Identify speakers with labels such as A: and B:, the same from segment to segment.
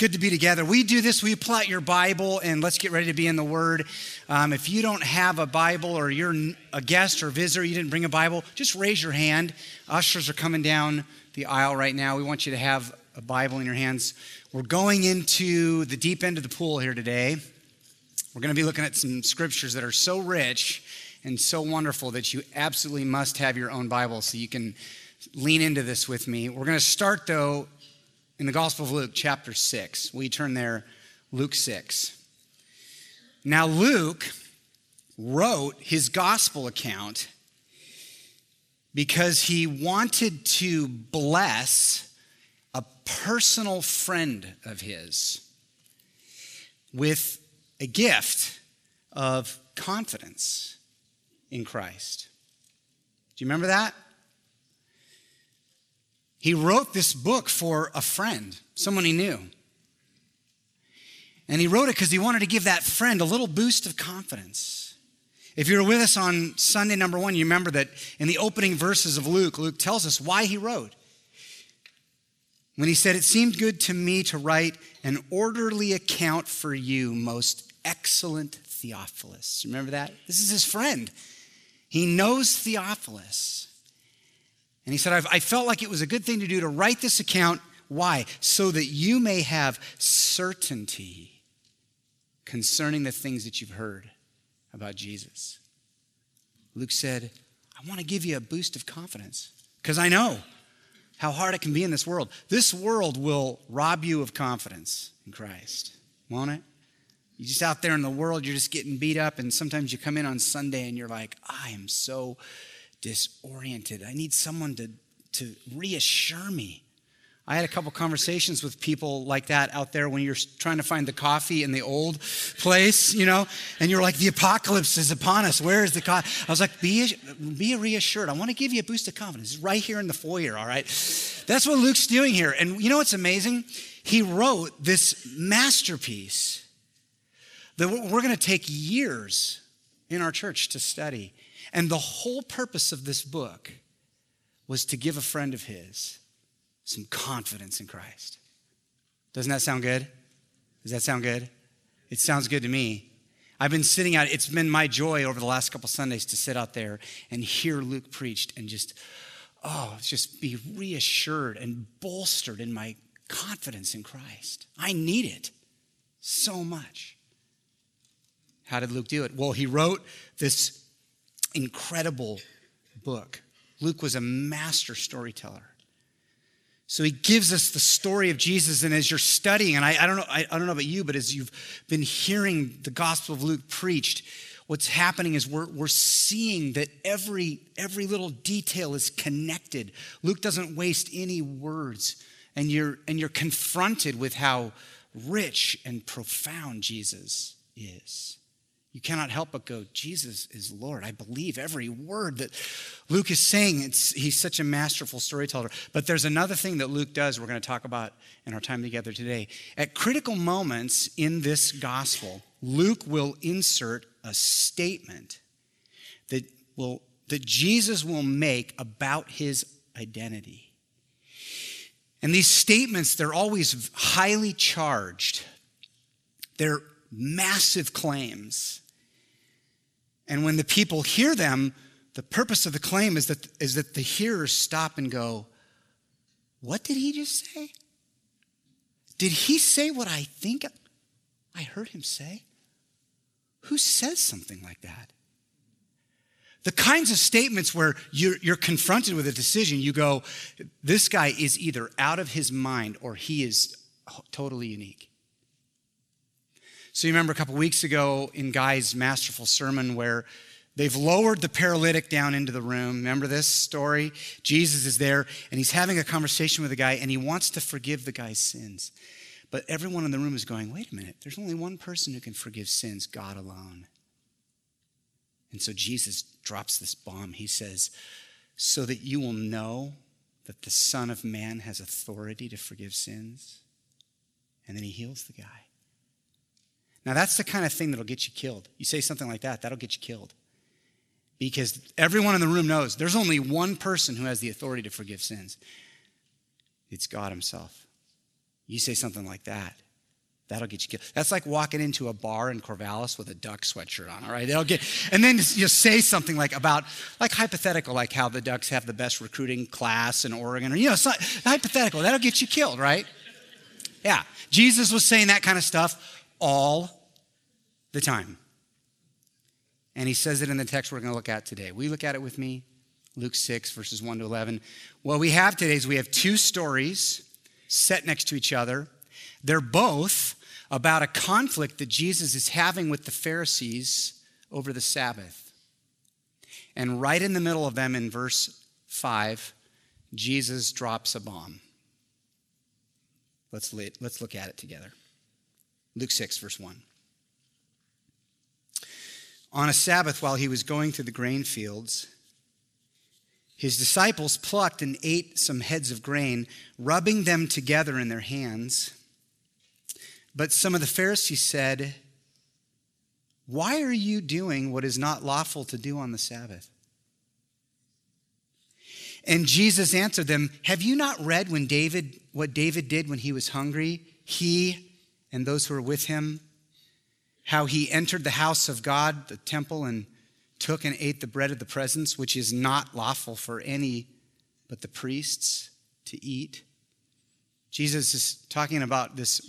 A: good to be together. We do this, we pull out your Bible and let's get ready to be in the Word. Um, if you don't have a Bible or you're a guest or visitor, you didn't bring a Bible, just raise your hand. Ushers are coming down the aisle right now. We want you to have a Bible in your hands. We're going into the deep end of the pool here today. We're going to be looking at some scriptures that are so rich and so wonderful that you absolutely must have your own Bible so you can lean into this with me. We're going to start, though, in the Gospel of Luke, chapter 6. We turn there, Luke 6. Now, Luke wrote his gospel account because he wanted to bless a personal friend of his with a gift of confidence in Christ. Do you remember that? He wrote this book for a friend, someone he knew. And he wrote it because he wanted to give that friend a little boost of confidence. If you were with us on Sunday number one, you remember that in the opening verses of Luke, Luke tells us why he wrote. When he said, It seemed good to me to write an orderly account for you, most excellent Theophilus. Remember that? This is his friend. He knows Theophilus. And he said, I felt like it was a good thing to do to write this account. Why? So that you may have certainty concerning the things that you've heard about Jesus. Luke said, I want to give you a boost of confidence because I know how hard it can be in this world. This world will rob you of confidence in Christ, won't it? You're just out there in the world, you're just getting beat up, and sometimes you come in on Sunday and you're like, I am so disoriented. I need someone to, to reassure me. I had a couple conversations with people like that out there when you're trying to find the coffee in the old place, you know, and you're like, the apocalypse is upon us. Where is the coffee? I was like, be, be reassured. I want to give you a boost of confidence. It's right here in the foyer, all right? That's what Luke's doing here. And you know what's amazing? He wrote this masterpiece that we're going to take years in our church to study. And the whole purpose of this book was to give a friend of his some confidence in Christ. Doesn't that sound good? Does that sound good? It sounds good to me. I've been sitting out, it's been my joy over the last couple Sundays to sit out there and hear Luke preached and just, oh, just be reassured and bolstered in my confidence in Christ. I need it so much. How did Luke do it? Well, he wrote this incredible book. Luke was a master storyteller. So he gives us the story of Jesus, and as you're studying, and I, I don't know, I, I don't know about you, but as you've been hearing the Gospel of Luke preached, what's happening is we're, we're seeing that every, every little detail is connected. Luke doesn't waste any words, and you're, and you're confronted with how rich and profound Jesus is you cannot help but go, Jesus is Lord. I believe every word that Luke is saying. It's, he's such a masterful storyteller. But there's another thing that Luke does we're going to talk about in our time together today. At critical moments in this gospel, Luke will insert a statement that, will, that Jesus will make about his identity. And these statements, they're always highly charged. They're massive claims. And when the people hear them, the purpose of the claim is that, is that the hearers stop and go, What did he just say? Did he say what I think I heard him say? Who says something like that? The kinds of statements where you're, you're, confronted with a decision, you go, This guy is either out of his mind or he is totally unique. So you remember a couple weeks ago in Guy's masterful sermon where they've lowered the paralytic down into the room. Remember this story? Jesus is there and he's having a conversation with the guy and he wants to forgive the guy's sins. But everyone in the room is going, wait a minute, there's only one person who can forgive sins, God alone. And so Jesus drops this bomb. He says, so that you will know that the Son of Man has authority to forgive sins. And then he heals the guy. Now, that's the kind of thing that'll get you killed. You say something like that, that'll get you killed. Because everyone in the room knows there's only one person who has the authority to forgive sins it's God Himself. You say something like that, That'll get you killed. That's like walking into a bar in Corvallis with a duck sweatshirt on, all right? They'll get, and then just say something like about, like hypothetical, like how the Ducks have the best recruiting class in Oregon, or, you know, so, hypothetical. That'll get you killed, right? Yeah. Jesus was saying that kind of stuff all the time. And he says it in the text we're going to look at today. You look at it with me? Luke 6, verses 1 to 11. What we have today is we have two stories set next to each other. They're both about a conflict that Jesus is having with the Pharisees over the Sabbath. And right in the middle of them, in verse 5, Jesus drops a bomb. Let's, let's look at it together. Luke 6, verse 1. On a Sabbath, while he was going through the grain fields, his disciples plucked and ate some heads of grain, rubbing them together in their hands. But some of the Pharisees said, Why are you doing what is not lawful to do on the Sabbath? And Jesus answered them, Have you not read when David what David did when he was hungry? He and those who were with him, how he entered the house of God, the temple, and took and ate the bread of the presence, which is not lawful for any but the priests to eat. Jesus is talking about this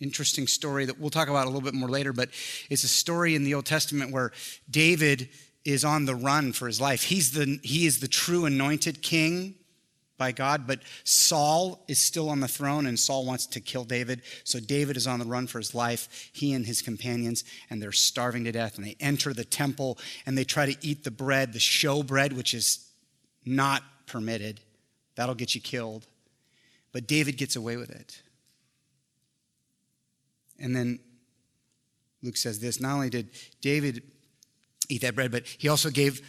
A: interesting story that we'll talk about a little bit more later, but it's a story in the Old Testament where David is on the run for his life. He's the, he is the true anointed king by God, but Saul is still on the throne and Saul wants to kill David. So David is on the run for his life, he and his companions, and they're starving to death. And they enter the temple and they try to eat the bread, the show bread, which is not permitted. That'll get you killed. But David gets away with it. And then Luke says this not only did David eat that bread, but he also gave,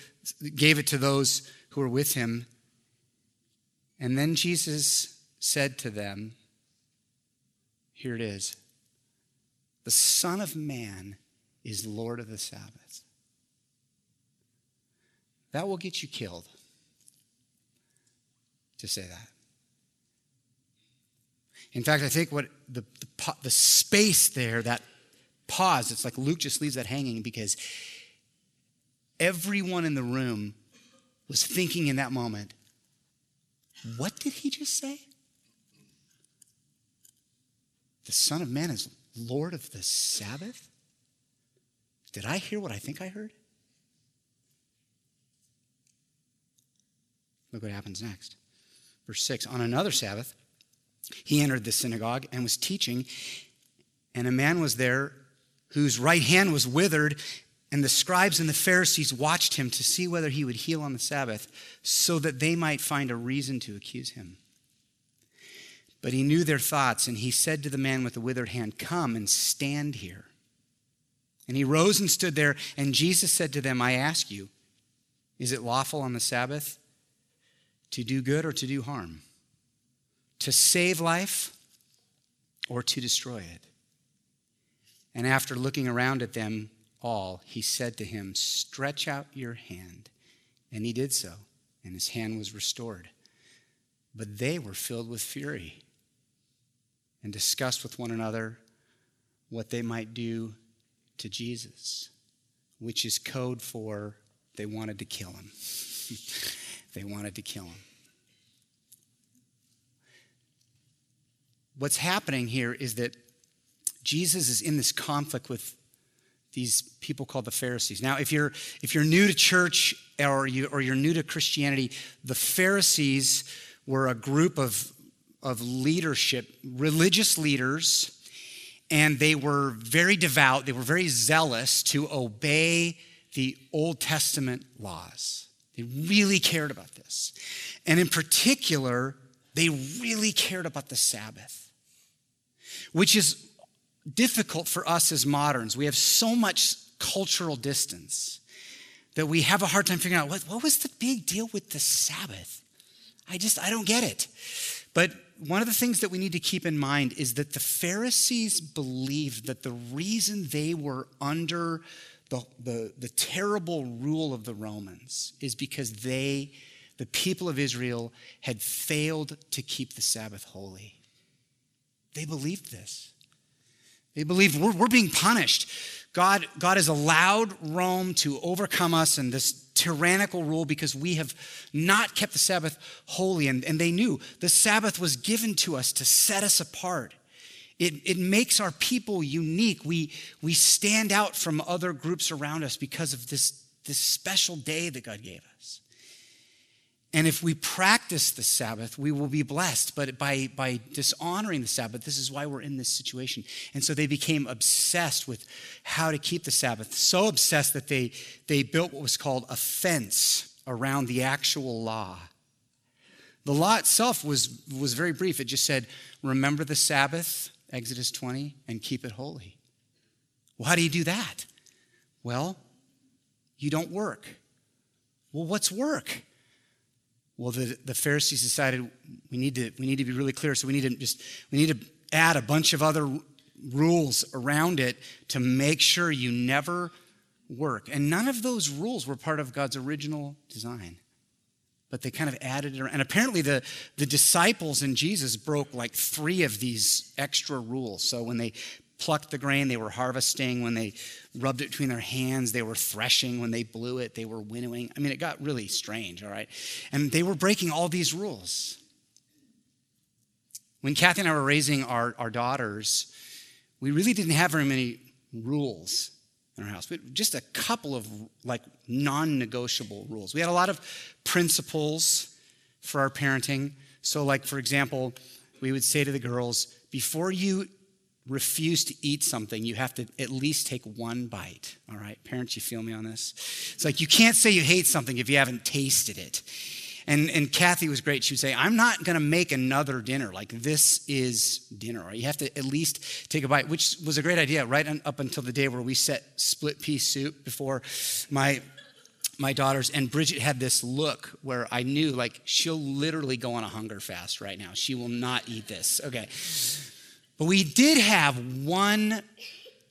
A: gave it to those who were with him. And then Jesus said to them, Here it is the Son of Man is Lord of the Sabbath. That will get you killed to say that. In fact, I think what the, the, the space there, that pause, it's like Luke just leaves that hanging because everyone in the room was thinking in that moment, what did he just say? The Son of Man is Lord of the Sabbath? Did I hear what I think I heard? Look what happens next. Verse 6 On another Sabbath, he entered the synagogue and was teaching, and a man was there whose right hand was withered, and the scribes and the Pharisees watched him to see whether he would heal on the Sabbath, so that they might find a reason to accuse him. But he knew their thoughts, and he said to the man with the withered hand, Come and stand here. And he rose and stood there, and Jesus said to them, I ask you, is it lawful on the Sabbath to do good or to do harm? to save life or to destroy it. And after looking around at them all, he said to him, Stretch out your hand. And he did so, and his hand was restored. But they were filled with fury and discussed with one another what they might do to Jesus, which is code for they wanted to kill him. they wanted to kill him. what's happening here is that Jesus is in this conflict with these people called the Pharisees. Now, if you're if you're new to church or you or you're new to Christianity, the Pharisees were a group of of leadership, religious leaders, and they were very devout, they were very zealous to obey the Old Testament laws. They really cared about this. And in particular, they really cared about the Sabbath which is difficult for us as moderns. We have so much cultural distance that we have a hard time figuring out what, what was the big deal with the Sabbath? I just, I don't get it. But one of the things that we need to keep in mind is that the Pharisees believed that the reason they were under the, the, the terrible rule of the Romans is because they, the people of Israel, had failed to keep the Sabbath holy. They believed this. They believe we're, we're being punished. God, God has allowed Rome to overcome us in this tyrannical rule because we have not kept the Sabbath holy. And, and they knew the Sabbath was given to us to set us apart. It, it makes our people unique. We, we stand out from other groups around us because of this, this special day that God gave us. And if we practice the Sabbath, we will be blessed. But by, by dishonoring the Sabbath, this is why we're in this situation. And so they became obsessed with how to keep the Sabbath, so obsessed that they, they built what was called a fence around the actual law. The law itself was, was very brief. It just said, Remember the Sabbath, Exodus 20, and keep it holy. Well, how do you do that? Well, you don't work. Well, what's work? Well, the, the Pharisees decided we need, to, we need to be really clear, so we need to just we need to add a bunch of other rules around it to make sure you never work. And none of those rules were part of God's original design. But they kind of added it around. And apparently the, the disciples and Jesus broke like three of these extra rules. So when they plucked the grain, they were harvesting. When they rubbed it between their hands, they were threshing. When they blew it, they were winnowing. I mean, it got really strange, all right? And they were breaking all these rules. When Kathy and I were raising our, our daughters, we really didn't have very many rules in our house. just a couple of like non-negotiable rules. We had a lot of principles for our parenting. So, like for example, we would say to the girls, before you refuse to eat something, you have to at least take one bite. All right, parents, you feel me on this? It's like you can't say you hate something if you haven't tasted it. And, and Kathy was great. She would say, I'm not going to make another dinner. Like, this is dinner. You have to at least take a bite, which was a great idea, right up until the day where we set split pea soup before my my daughters and Bridget had this look where I knew like she'll literally go on a hunger fast right now. She will not eat this. Okay. But we did have one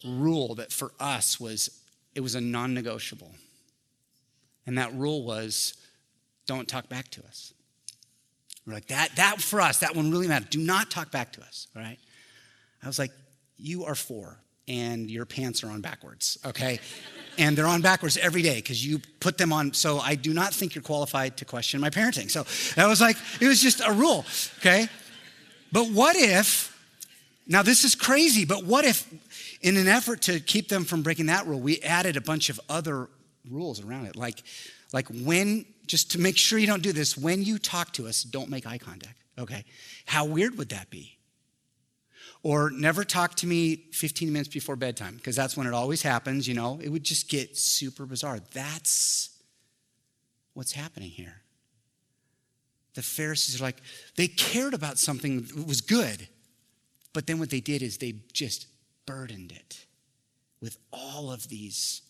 A: rule that for us was it was a non-negotiable. And that rule was don't talk back to us. We're like, that, that for us, that one really mattered. Do not talk back to us, right? I was like, you are four and your pants are on backwards, okay? and they're on backwards every day because you put them on. So I do not think you're qualified to question my parenting. So that was like, it was just a rule, okay? But what if now, this is crazy, but what if, in an effort to keep them from breaking that rule, we added a bunch of other rules around it? Like, like when, just to make sure you don't do this, when you talk to us, don't make eye contact. Okay. How weird would that be? Or never talk to me 15 minutes before bedtime, because that's when it always happens, you know. It would just get super bizarre. That's what's happening here. The Pharisees are like, they cared about something that was good but then what they did is they just burdened it with all of these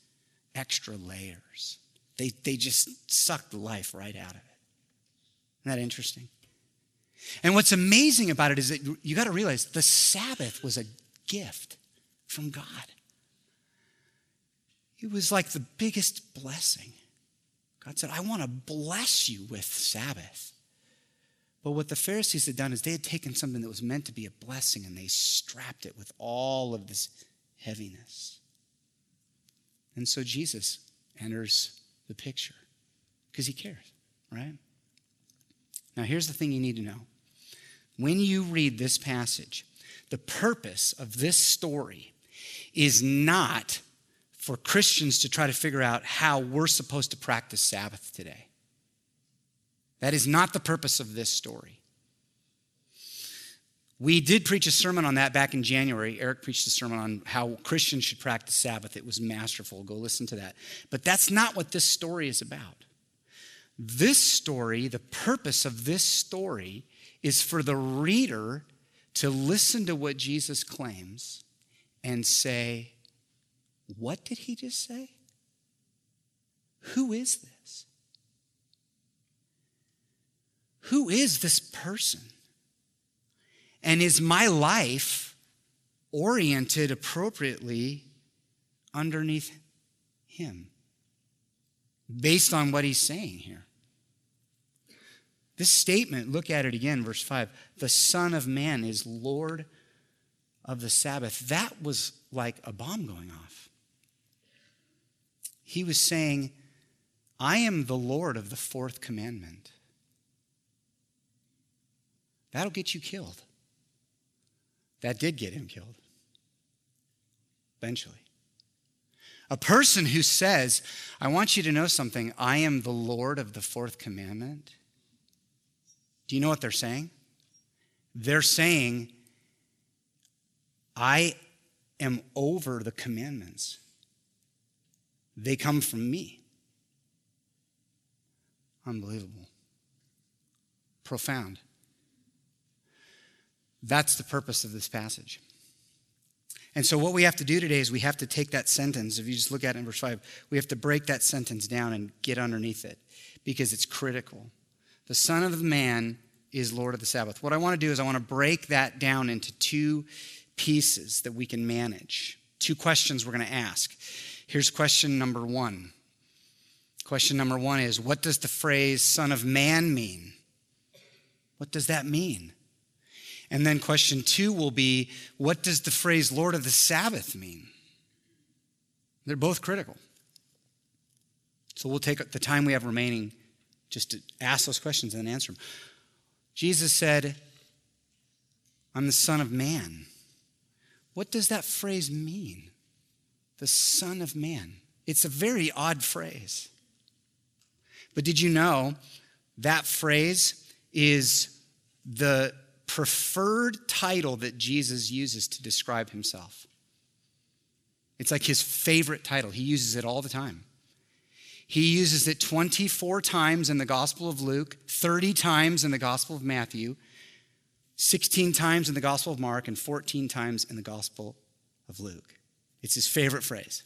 A: extra layers. They, they just sucked life right out of it. Isn't that interesting? And what's amazing about it is that you got to realize the Sabbath was a gift from God. It was like the biggest blessing. God said, I want to bless you with Sabbath. But what the Pharisees had done is they had taken something that was meant to be a blessing and they strapped it with all of this heaviness. And so Jesus enters the picture because he cares, right? Now, here's the thing you need to know. When you read this passage, the purpose of this story is not for Christians to try to figure out how we're supposed to practice Sabbath today. That is not the purpose of this story. We did preach a sermon on that back in January. Eric preached a sermon on how Christians should practice Sabbath. It was masterful. Go listen to that. But that's not what this story is about. This story, the purpose of this story, is for the reader to listen to what Jesus claims and say, What did he just say? Who is this? Who is this person? And is my life oriented appropriately underneath him based on what he's saying here? This statement, look at it again, verse 5 the Son of Man is Lord of the Sabbath, that was like a bomb going off. He was saying, I am the Lord of the fourth commandment. That'll get you killed. That did get him killed. Eventually. A person who says, I want you to know something, I am the Lord of the fourth commandment. Do you know what they're saying? They're saying, I am over the commandments. They come from me. Unbelievable. Profound. That's the purpose of this passage. And so, what we have to do today is we have to take that sentence. If you just look at it in verse 5, we have to break that sentence down and get underneath it because it's critical. The Son of Man is Lord of the Sabbath. What I want to do is I want to break that down into two pieces that we can manage. Two questions we're going to ask. Here's question number one. Question number one is What does the phrase Son of Man mean? What does that mean? And then question two will be What does the phrase Lord of the Sabbath mean? They're both critical. So we'll take the time we have remaining just to ask those questions and answer them. Jesus said, I'm the Son of Man. What does that phrase mean? The Son of Man. It's a very odd phrase. But did you know that phrase is the preferred title that Jesus uses to describe himself? It's like his favorite title. He uses it all the time. He uses it 24 times in the Gospel of Luke, 30 times in the Gospel of Matthew, 16 times in the Gospel of Mark, and 14 times in the Gospel of Luke. It's his favorite phrase.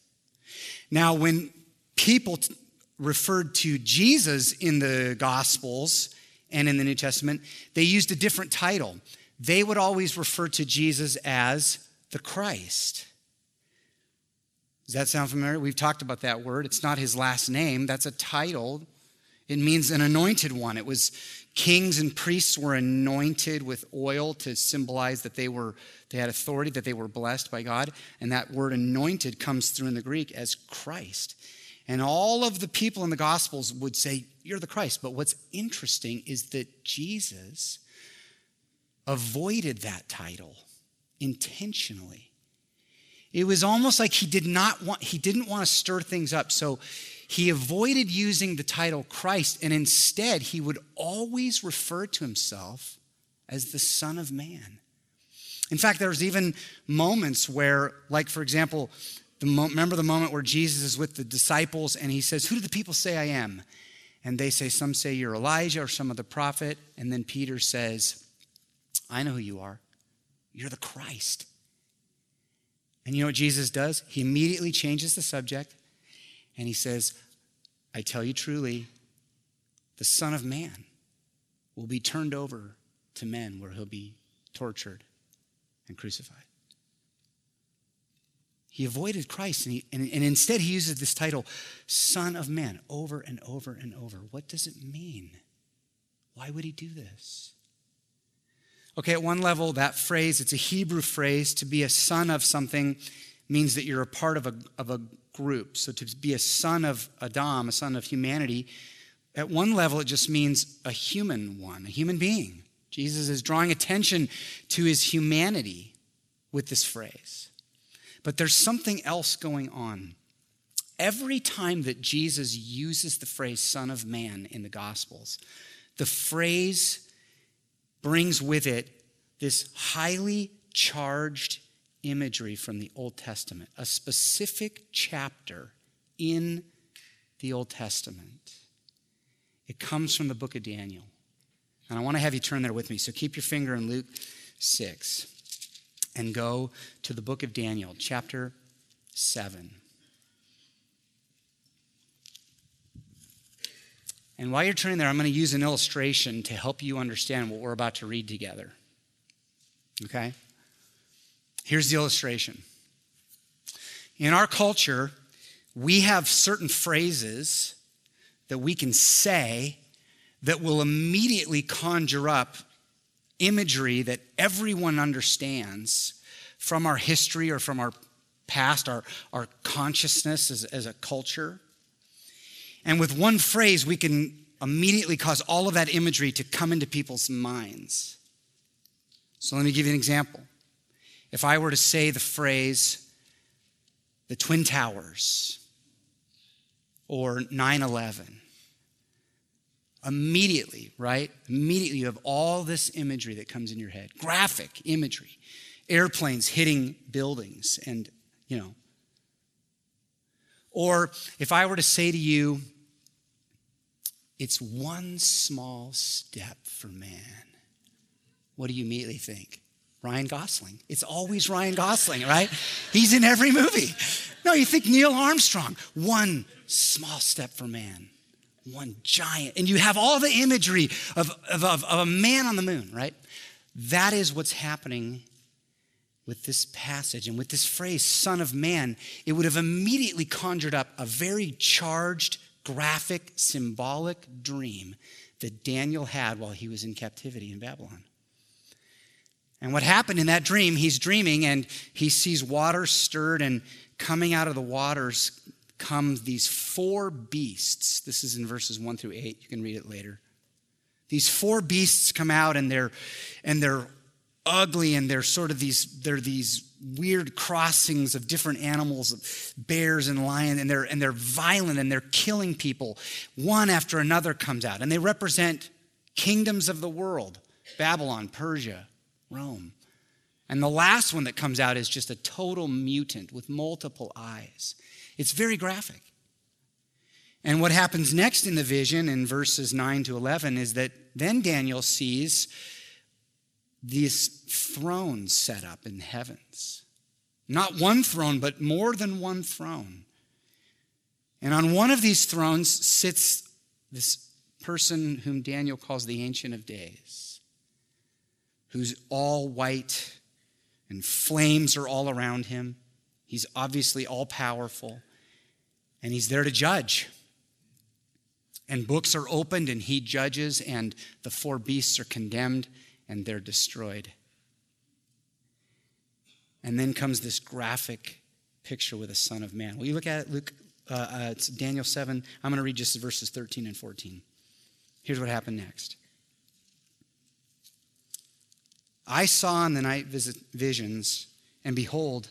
A: Now, when people t- referred to Jesus in the Gospels and in the New Testament, they used a different title. They would always refer to Jesus as the Christ. Does that sound familiar? We've talked about that word. It's not his last name, that's a title. It means an anointed one. It was kings and priests were anointed with oil to symbolize that they were they had authority, that they were blessed by God, and that word anointed comes through in the Greek as Christ. And all of the people in the gospels would say you're the Christ. But what's interesting is that Jesus avoided that title intentionally. It was almost like he did not want, he didn't want to stir things up. So he avoided using the title Christ, and instead he would always refer to himself as the Son of Man. In fact, there's even moments where, like for example, the mo- remember the moment where Jesus is with the disciples and he says, Who do the people say I am? And they say, Some say you're Elijah or some other prophet. And then Peter says, I know who you are. You're the Christ. And you know what Jesus does? He immediately changes the subject and he says, I tell you truly, the Son of Man will be turned over to men where he'll be tortured and crucified. He avoided Christ and, he, and, and instead he uses this title, Son of Man, over and over and over. What does it mean? Why would he do this? Okay, at one level, that phrase, it's a Hebrew phrase. To be a son of something means that you're a part of a, of a group. So to be a son of Adam, a son of humanity, at one level, it just means a human one, a human being. Jesus is drawing attention to his humanity with this phrase. But there's something else going on. Every time that Jesus uses the phrase Son of Man in the Gospels, the phrase brings with it this highly charged imagery from the Old Testament, a specific chapter in the Old Testament. It comes from the book of Daniel. And I want to have you turn there with me. So keep your finger in Luke 6 and go to the book of Daniel, chapter 7. And while you're turning there, I'm going to use an illustration to help you understand what we're about to read together. Okay? Here's the illustration. In our culture, we have certain phrases that we can say that will immediately conjure up imagery that everyone understands from our history or from our past, our, our consciousness as, as a culture. And with one phrase, we can immediately cause all of that imagery to come into people's minds. So let me give you an example. If I were to say the phrase, the Twin Towers, or 9 11, immediately, right? Immediately, you have all this imagery that comes in your head graphic imagery, airplanes hitting buildings, and, you know. Or if I were to say to you, it's one small step for man, what do you immediately think? Ryan Gosling. It's always Ryan Gosling, right? He's in every movie. No, you think Neil Armstrong. One small step for man one giant. And you have all the imagery of, of, of, of, a man on the moon, right? That is what's happening with this passage. And with this phrase, Son of Man, it would have immediately conjured up a very charged, graphic, symbolic dream that Daniel had while he was in captivity in Babylon. And what happened in that dream, he's dreaming and he sees water stirred, and coming out of the waters come these four beasts. This is in verses 1 through 8. You can read it later. These four beasts come out and they're and they're ugly and they're sort of these they're these weird crossings of different animals, bears and lions, and they're and they're violent and they're killing people. One after another comes out, and they represent kingdoms of the world: Babylon, Persia, Rome. And the last one that comes out is just a total mutant with multiple eyes. It's very graphic. And what happens next in the vision in verses 9 to 11 is that then Daniel sees these thrones set up in the heavens. Not one throne, but more than one throne. And on one of these thrones sits this person whom Daniel calls the Ancient of Days, who's all white and flames are all around him. He's obviously all powerful and he's there to judge. And books are opened, and he judges, and the four beasts are condemned, and they're destroyed. And then comes this graphic picture with a son of man. Will you look at it, Luke? Uh, uh, it's Daniel 7. I'm going to read just verses 13 and 14. Here's what happened next. I saw in the night visions, and behold,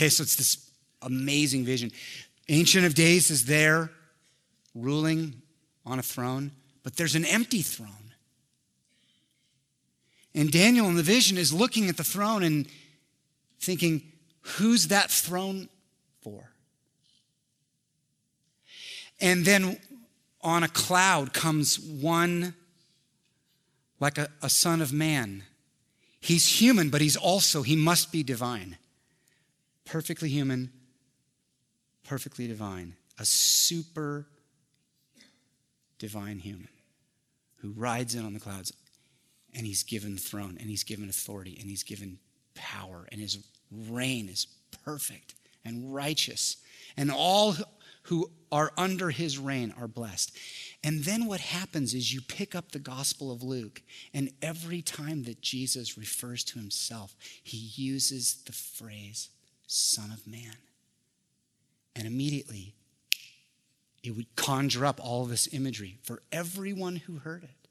A: Okay, so it's this amazing vision. Ancient of Days is there, ruling on a throne, but there's an empty throne. And Daniel in the vision is looking at the throne and thinking, who's that throne for? And then on a cloud comes one like a, a son of man. He's human, but he's also, he must be divine perfectly human, perfectly divine, a super divine human who rides in on the clouds and he's given throne and he's given authority and he's given power and his reign is perfect and righteous and all who are under his reign are blessed. And then what happens is you pick up the Gospel of Luke, and every time that Jesus refers to himself, he uses the phrase Son of Man. And immediately, it would conjure up all this imagery for everyone who heard it.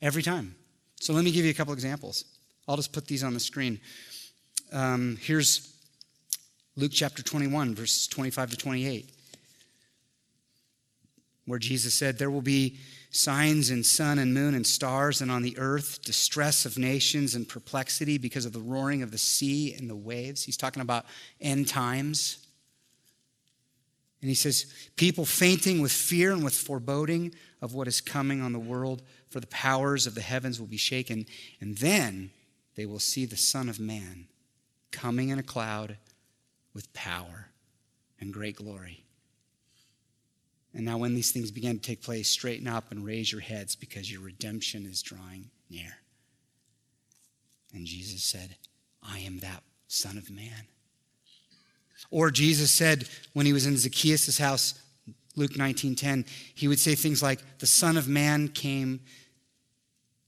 A: Every time. So let me give you a couple examples. I'll just put these on the screen. Um, here's Luke chapter 21, verses 25 to 28, where Jesus said, There will be signs in sun and moon and stars, and on the earth, distress of nations and perplexity because of the roaring of the sea and the waves. He's talking about end times. And he says, People fainting with fear and with foreboding of what is coming on the world for the powers of the heavens will be shaken, and then they will see the Son of Man coming in a cloud with power and great glory. And now, when these things begin to take place, straighten up and raise your heads because your redemption is drawing near. And Jesus said, I am that Son of Man. Or Jesus said when he was in Zacchaeus' house, Luke 19:10, he would say things like, "The Son of Man came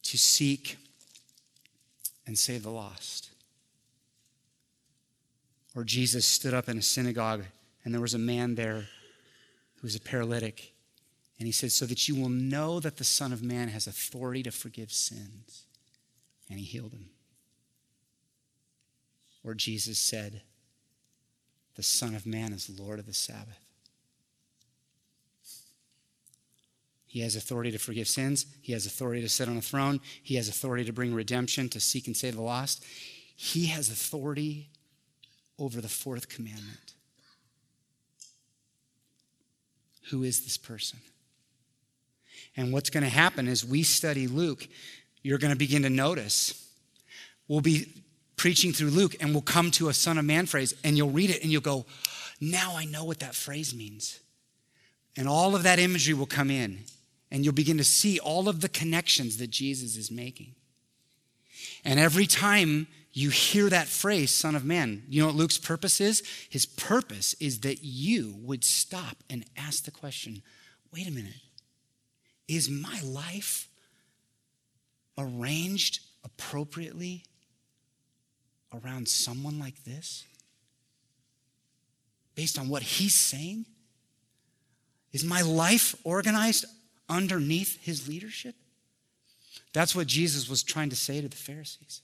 A: to seek and save the lost." Or Jesus stood up in a synagogue and there was a man there who was a paralytic. And he said, So that you will know that the Son of Man has authority to forgive sins. And he healed him. Or Jesus said, The Son of Man is Lord of the Sabbath. He has authority to forgive sins. He has authority to sit on a throne. He has authority to bring redemption, to seek and save the lost. He has authority over the fourth commandment. Who is this person? And what's going to happen is we study Luke, you're going to begin to notice. We'll be preaching through Luke and we'll come to a Son of Man phrase and you'll read it and you'll go, now I know what that phrase means. And all of that imagery will come in and you'll begin to see all of the connections that Jesus is making. And every time you hear that phrase, Son of Man, you know what Luke's purpose is? His purpose is that you would stop and ask the question wait a minute, is my life arranged appropriately around someone like this? Based on what he's saying? Is my life organized underneath his leadership? That's what Jesus was trying to say to the Pharisees.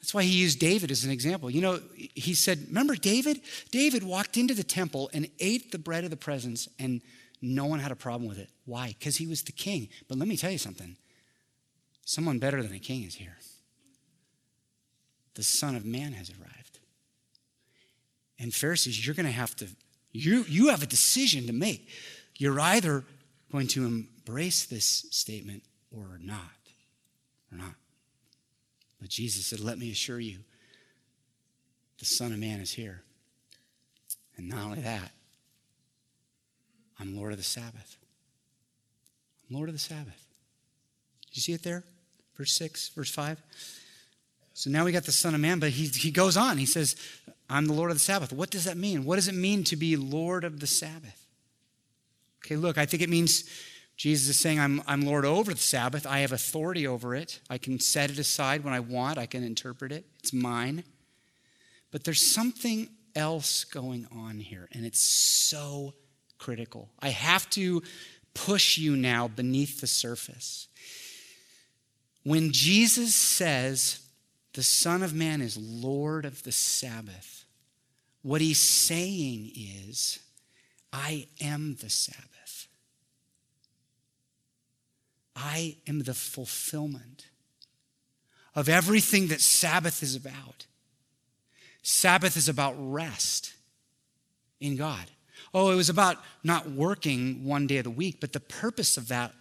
A: That's why he used David as an example. You know, he said, Remember David? David walked into the temple and ate the bread of the presence, and no one had a problem with it. Why? Because he was the king. But let me tell you something someone better than a king is here. The Son of Man has arrived. And Pharisees, you're going to have to, you, you have a decision to make. You're either going to embrace this statement or not. Or not. But Jesus said, Let me assure you, the Son of Man is here. And not only that, I'm Lord of the Sabbath. I'm Lord of the Sabbath. You see it there? Verse 6, verse 5. So now we got the Son of Man, but he, he goes on. He says, I'm the Lord of the Sabbath. What does that mean? What does it mean to be Lord of the Sabbath? Okay, look, I think it means Jesus is saying, I'm, I'm Lord over the Sabbath. I have authority over it. I can set it aside when I want, I can interpret it. It's mine. But there's something else going on here, and it's so critical. I have to push you now beneath the surface. When Jesus says the Son of Man is Lord of the Sabbath, what he's saying is, I am the Sabbath. I am the fulfillment of everything that Sabbath is about. Sabbath is about rest in God. Oh, it was about not working one day of the week, but the purpose of that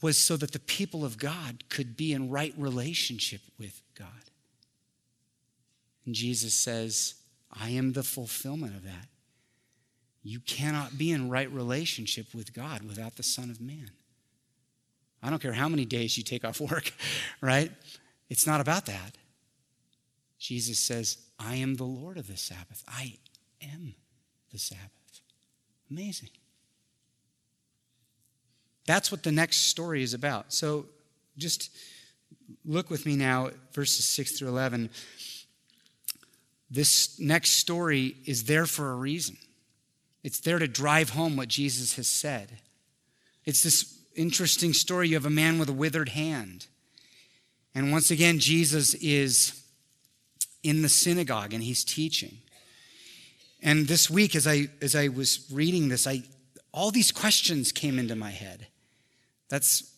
A: was so that the people of God could be in right relationship with God. And Jesus says, I am the fulfillment of that. You cannot be in right relationship with God without the Son of Man. I don't care how many days you take off work, right? It's not about that. Jesus says, I am the Lord of the Sabbath. I am the Sabbath. Amazing. That's what the next story is about. So just look with me now, verses 6 through 11. This next story is there for a reason. It's there to drive home what Jesus has said. It's this interesting story. You have a man with a withered hand. And once again, Jesus is in the synagogue and he's teaching. And this week, as I, as I was reading this, I, all these questions came into my head. That's,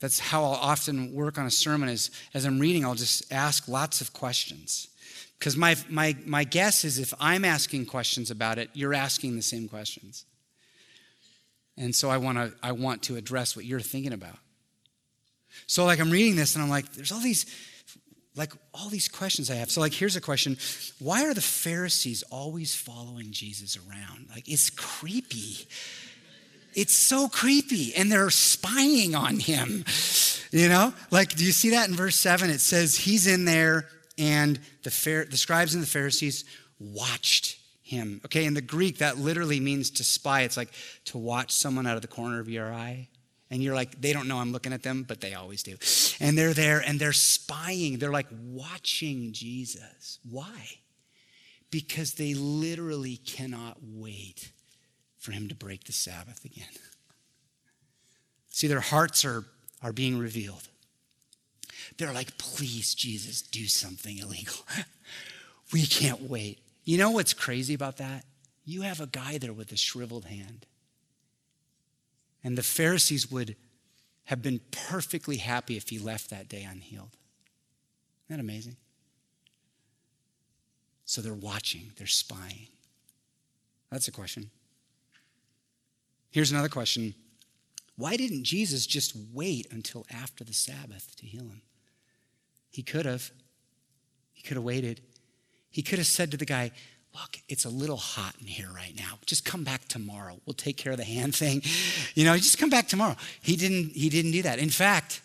A: that's how I'll often work on a sermon is as I'm reading, I'll just ask lots of questions. Because my, my, my guess is if I'm asking questions about it, you're asking the same questions. And so I want to I want to address what you're thinking about. So like I'm reading this and I'm like there's all these like all these questions I have. So like here's a question. Why are the Pharisees always following Jesus around? Like it's creepy. It's so creepy and they're spying on him. You know? Like do you see that in verse 7 it says he's in there and the, the scribes and the Pharisees watched him. Okay, in the Greek, that literally means to spy. It's like to watch someone out of the corner of your eye. And you're like, they don't know I'm looking at them, but they always do. And they're there and they're spying. They're like watching Jesus. Why? Because they literally cannot wait for him to break the Sabbath again. See, their hearts are, are being revealed. They're like, please, Jesus, do something illegal. we can't wait. You know what's crazy about that? You have a guy there with a shriveled hand. And the Pharisees would have been perfectly happy if he left that day unhealed. Isn't that amazing? So they're watching, they're spying. That's a question. Here's another question Why didn't Jesus just wait until after the Sabbath to heal him? He could have. He could have waited. He could have said to the guy, Look, it's a little hot in here right now. Just come back tomorrow. We'll take care of the hand thing. You know, just come back tomorrow. He didn't, he didn't do that. In fact,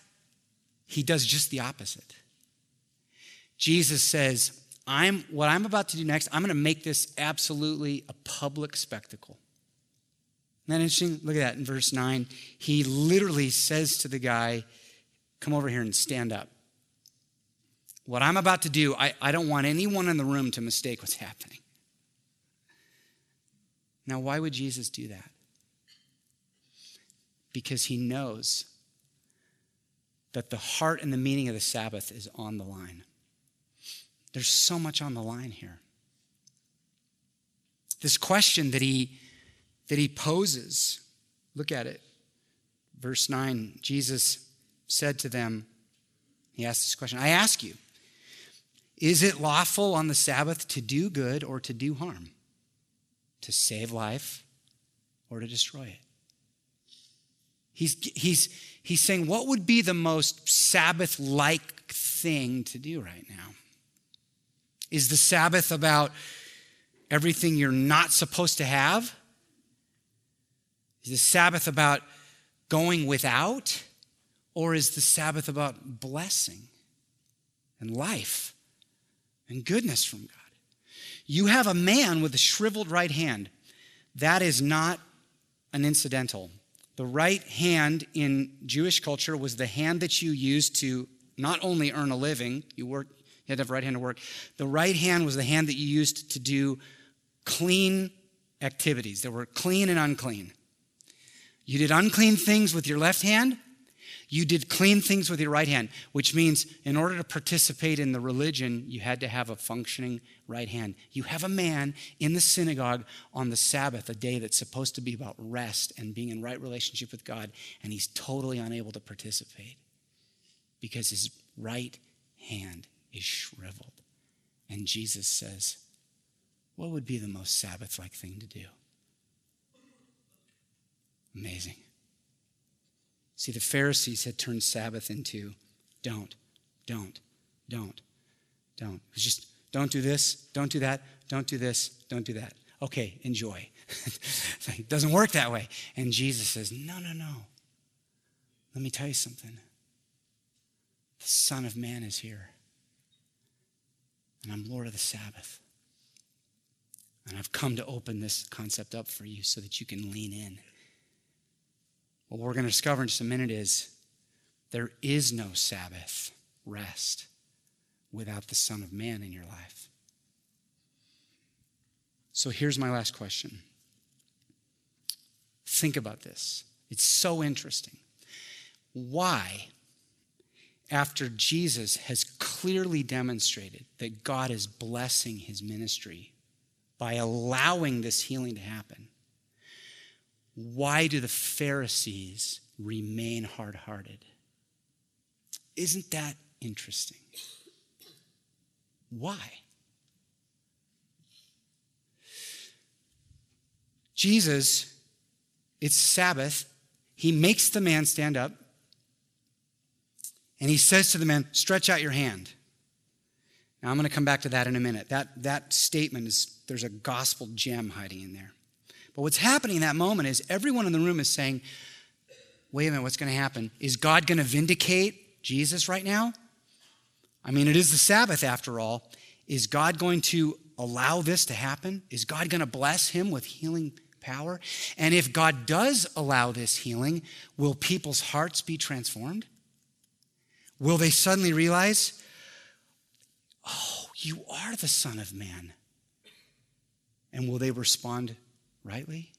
A: he does just the opposite. Jesus says, I'm what I'm about to do next, I'm going to make this absolutely a public spectacle. Isn't that interesting? Look at that in verse 9. He literally says to the guy, Come over here and stand up. What I'm about to do, I, I don't want anyone in the room to mistake what's happening. Now, why would Jesus do that? Because he knows that the heart and the meaning of the Sabbath is on the line. There's so much on the line here. This question that he, that he poses, look at it. Verse 9 Jesus said to them, He asked this question I ask you, is it lawful on the Sabbath to do good or to do harm? To save life or to destroy it? He's, he's, he's saying, what would be the most Sabbath like thing to do right now? Is the Sabbath about everything you're not supposed to have? Is the Sabbath about going without? Or is the Sabbath about blessing and life? And goodness from God. You have a man with a shriveled right hand. That is not an incidental. The right hand in Jewish culture was the hand that you used to not only earn a living, you work, you had to have a right hand to work. The right hand was the hand that you used to do clean activities. There were clean and unclean. You did unclean things with your left hand, you did clean things with your right hand, which means in order to participate in the religion, you had to have a functioning right hand. You have a man in the synagogue on the Sabbath, a day that's supposed to be about rest and being in right relationship with God, and he's totally unable to participate because his right hand is shriveled. And Jesus says, What would be the most Sabbath like thing to do? Amazing. See, the Pharisees had turned Sabbath into don't, don't, don't, don't. It was just don't do this, don't do that, don't do this, don't do that. Okay, enjoy. it doesn't work that way. And Jesus says, no, no, no. Let me tell you something. The Son of Man is here. And I'm Lord of the Sabbath. And I've come to open this concept up for you so that you can lean in. What we're going to discover in just a minute is there is no Sabbath rest without the Son of Man in your life. So here's my last question. Think about this. It's so interesting. Why, after Jesus has clearly demonstrated that God is blessing his ministry by allowing this healing to happen, why do the Pharisees remain hard hearted? Isn't that interesting? Why? Jesus It's Sabbath. He makes the man stand up. And he says to the man, Stretch out your hand. Now, I'm going to come back to that in a minute. That, that statement is, there's a gospel gem hiding in there. But what's happening in that moment is everyone in the room is saying, Wait a minute, what's going to happen? Is God going to vindicate Jesus right now? I mean, it is the Sabbath after all. Is God going to allow this to happen? Is God going to bless him with healing power? And if God does allow this healing, will people's hearts be transformed? Will they suddenly realize, oh, you are the Son of Man? And will they respond rightly?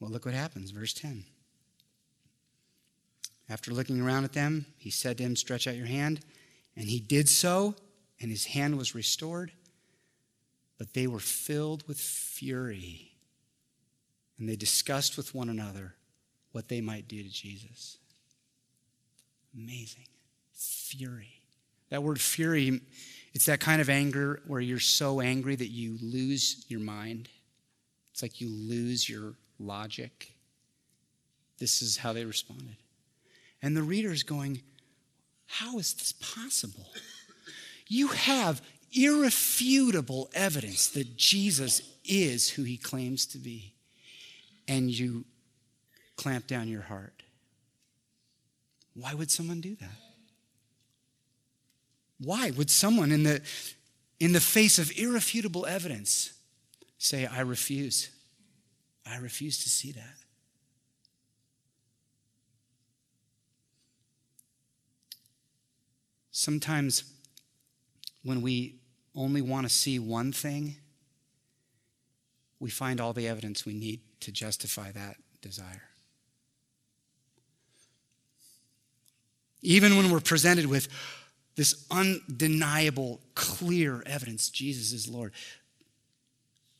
A: Well, look what happens, verse 10. After looking around at them, he said to him, Stretch out your hand. And he did so, and his hand was restored. But they were filled with fury, and they discussed with one another what they might do to Jesus. Amazing. Fury. That word fury, it's that kind of anger where you're so angry that you lose your mind. It's like you lose your logic. This is how they responded. And the reader is going, How is this possible? You have irrefutable evidence that Jesus is who he claims to be, and you clamp down your heart. Why would someone do that? Why would someone in the, in the face of irrefutable evidence say, I refuse? I refuse to see that. Sometimes when we only want to see one thing, we find all the evidence we need to justify that desire. Even when we're presented with this undeniable, clear evidence Jesus is Lord.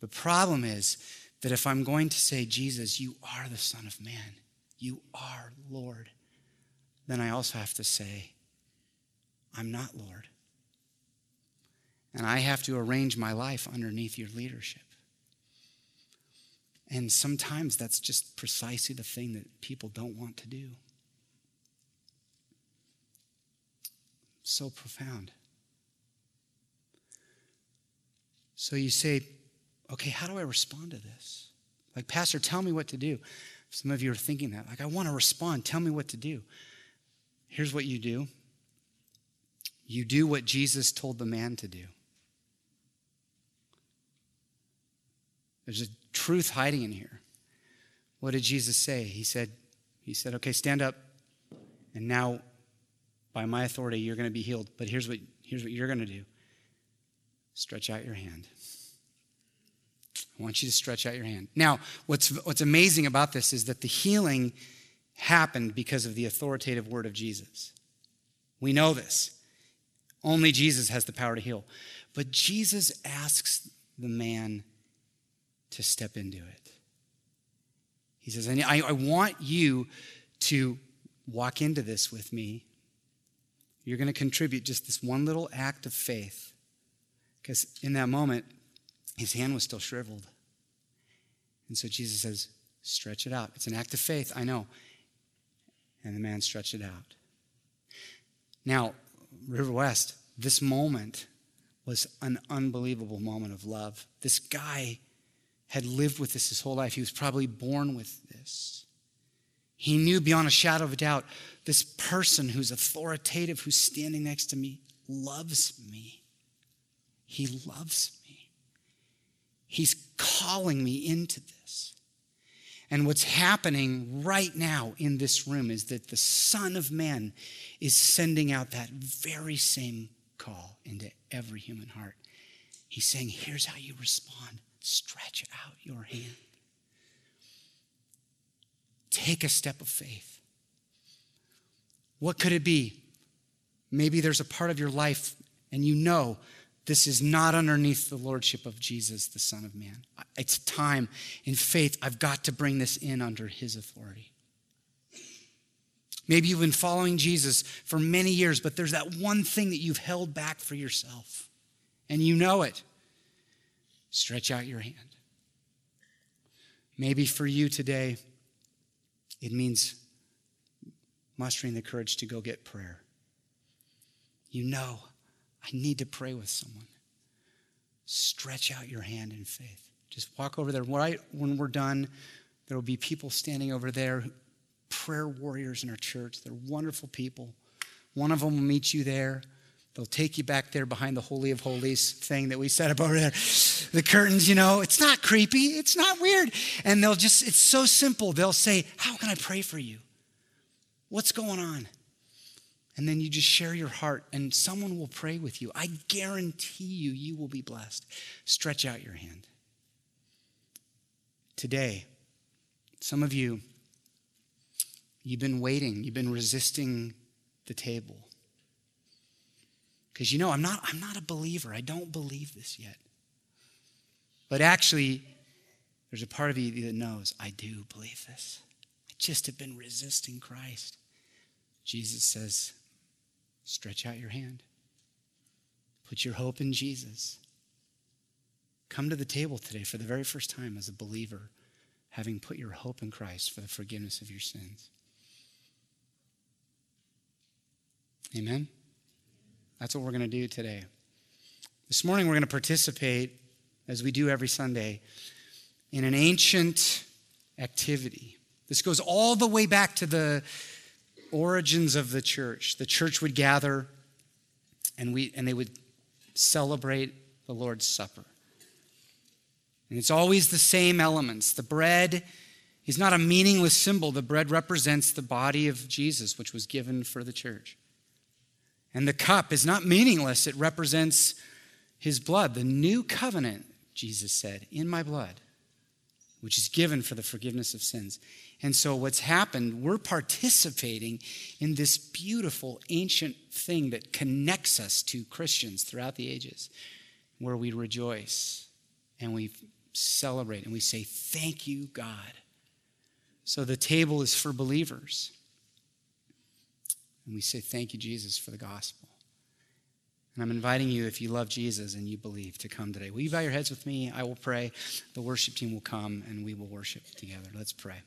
A: The problem is that if I'm going to say, Jesus, you are the Son of Man, you are Lord, then I also have to say, I'm not Lord. And I have to arrange my life underneath your leadership. And sometimes that's just precisely the thing that people don't want to do. So profound. So you say, okay, how do I respond to this? Like, Pastor, tell me what to do. Some of you are thinking that. Like, I want to respond. Tell me what to do. Here's what you do you do what Jesus told the man to do. There's a truth hiding in here. What did Jesus say? He said, He said, okay, stand up. And now, by my authority, you're going to be healed. But here's what, here's what you're going to do stretch out your hand. I want you to stretch out your hand. Now, what's, what's amazing about this is that the healing happened because of the authoritative word of Jesus. We know this. Only Jesus has the power to heal. But Jesus asks the man to step into it. He says, I, I want you to walk into this with me. You're going to contribute just this one little act of faith. Because in that moment, his hand was still shriveled. And so Jesus says, Stretch it out. It's an act of faith, I know. And the man stretched it out. Now, River West, this moment was an unbelievable moment of love. This guy had lived with this his whole life. He was probably born with this. He knew beyond a shadow of a doubt this person who's authoritative, who's standing next to me, loves me. He loves me. He's calling me into this. And what's happening right now in this room is that the Son of Man is sending out that very same call into every human heart. He's saying, Here's how you respond stretch out your hand. Take a step of faith. What could it be? Maybe there's a part of your life and you know this is not underneath the lordship of Jesus, the Son of Man. It's time in faith, I've got to bring this in under his authority. Maybe you've been following Jesus for many years, but there's that one thing that you've held back for yourself, and you know it. Stretch out your hand. Maybe for you today, it means mustering the courage to go get prayer. You know, I need to pray with someone. Stretch out your hand in faith. Just walk over there. Right when we're done, there will be people standing over there, prayer warriors in our church. They're wonderful people. One of them will meet you there. They'll take you back there behind the Holy of Holies thing that we set up over there. The curtains, you know, it's not creepy, it's not weird. And they'll just, it's so simple. They'll say, How can I pray for you? What's going on? And then you just share your heart, and someone will pray with you. I guarantee you, you will be blessed. Stretch out your hand. Today, some of you, you've been waiting, you've been resisting the table. Because you know, I'm not, I'm not a believer. I don't believe this yet. But actually, there's a part of you that knows, I do believe this. I just have been resisting Christ. Jesus says, stretch out your hand. Put your hope in Jesus. Come to the table today for the very first time as a believer, having put your hope in Christ for the forgiveness of your sins. Amen? That's what we're going to do today. This morning, we're going to participate, as we do every Sunday, in an ancient activity. This goes all the way back to the origins of the church. The church would gather and, we, and they would celebrate the Lord's Supper. And it's always the same elements. The bread is not a meaningless symbol, the bread represents the body of Jesus, which was given for the church. And the cup is not meaningless, it represents his blood, the new covenant, Jesus said, in my blood, which is given for the forgiveness of sins. And so, what's happened, we're participating in this beautiful ancient thing that connects us to Christians throughout the ages, where we rejoice and we celebrate and we say, Thank you, God. So, the table is for believers. And we say, Thank you, Jesus, for the gospel. And I'm inviting you, if you love Jesus and you believe, to come today. Will you bow your heads with me? I will pray. The worship team will come and we will worship together. Let's pray.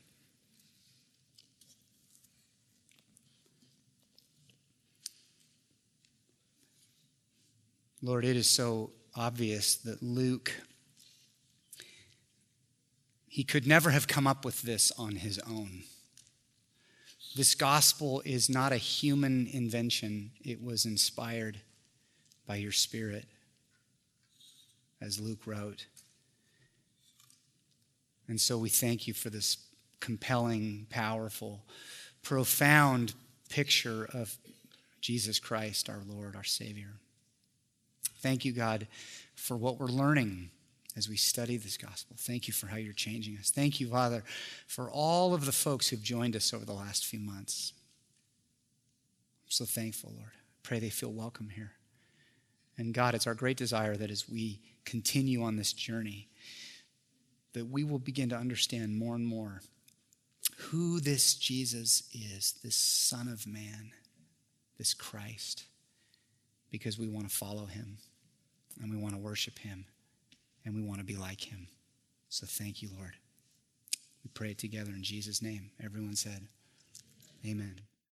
A: Lord, it is so obvious that Luke, he could never have come up with this on his own. This gospel is not a human invention, it was inspired by your Spirit, as Luke wrote. And so we thank you for this compelling, powerful, profound picture of Jesus Christ, our Lord, our Savior. Thank you, God, for what we're learning as we study this gospel. Thank you for how you're changing us. Thank you, Father, for all of the folks who've joined us over the last few months. I'm so thankful, Lord. Pray they feel welcome here. And God, it's our great desire that as we continue on this journey, that we will begin to understand more and more who this Jesus is, this Son of Man, this Christ, because we want to follow him and we want to worship him and we want to be like him. So thank you, Lord. We pray it together in Jesus' name. Everyone said, Amen.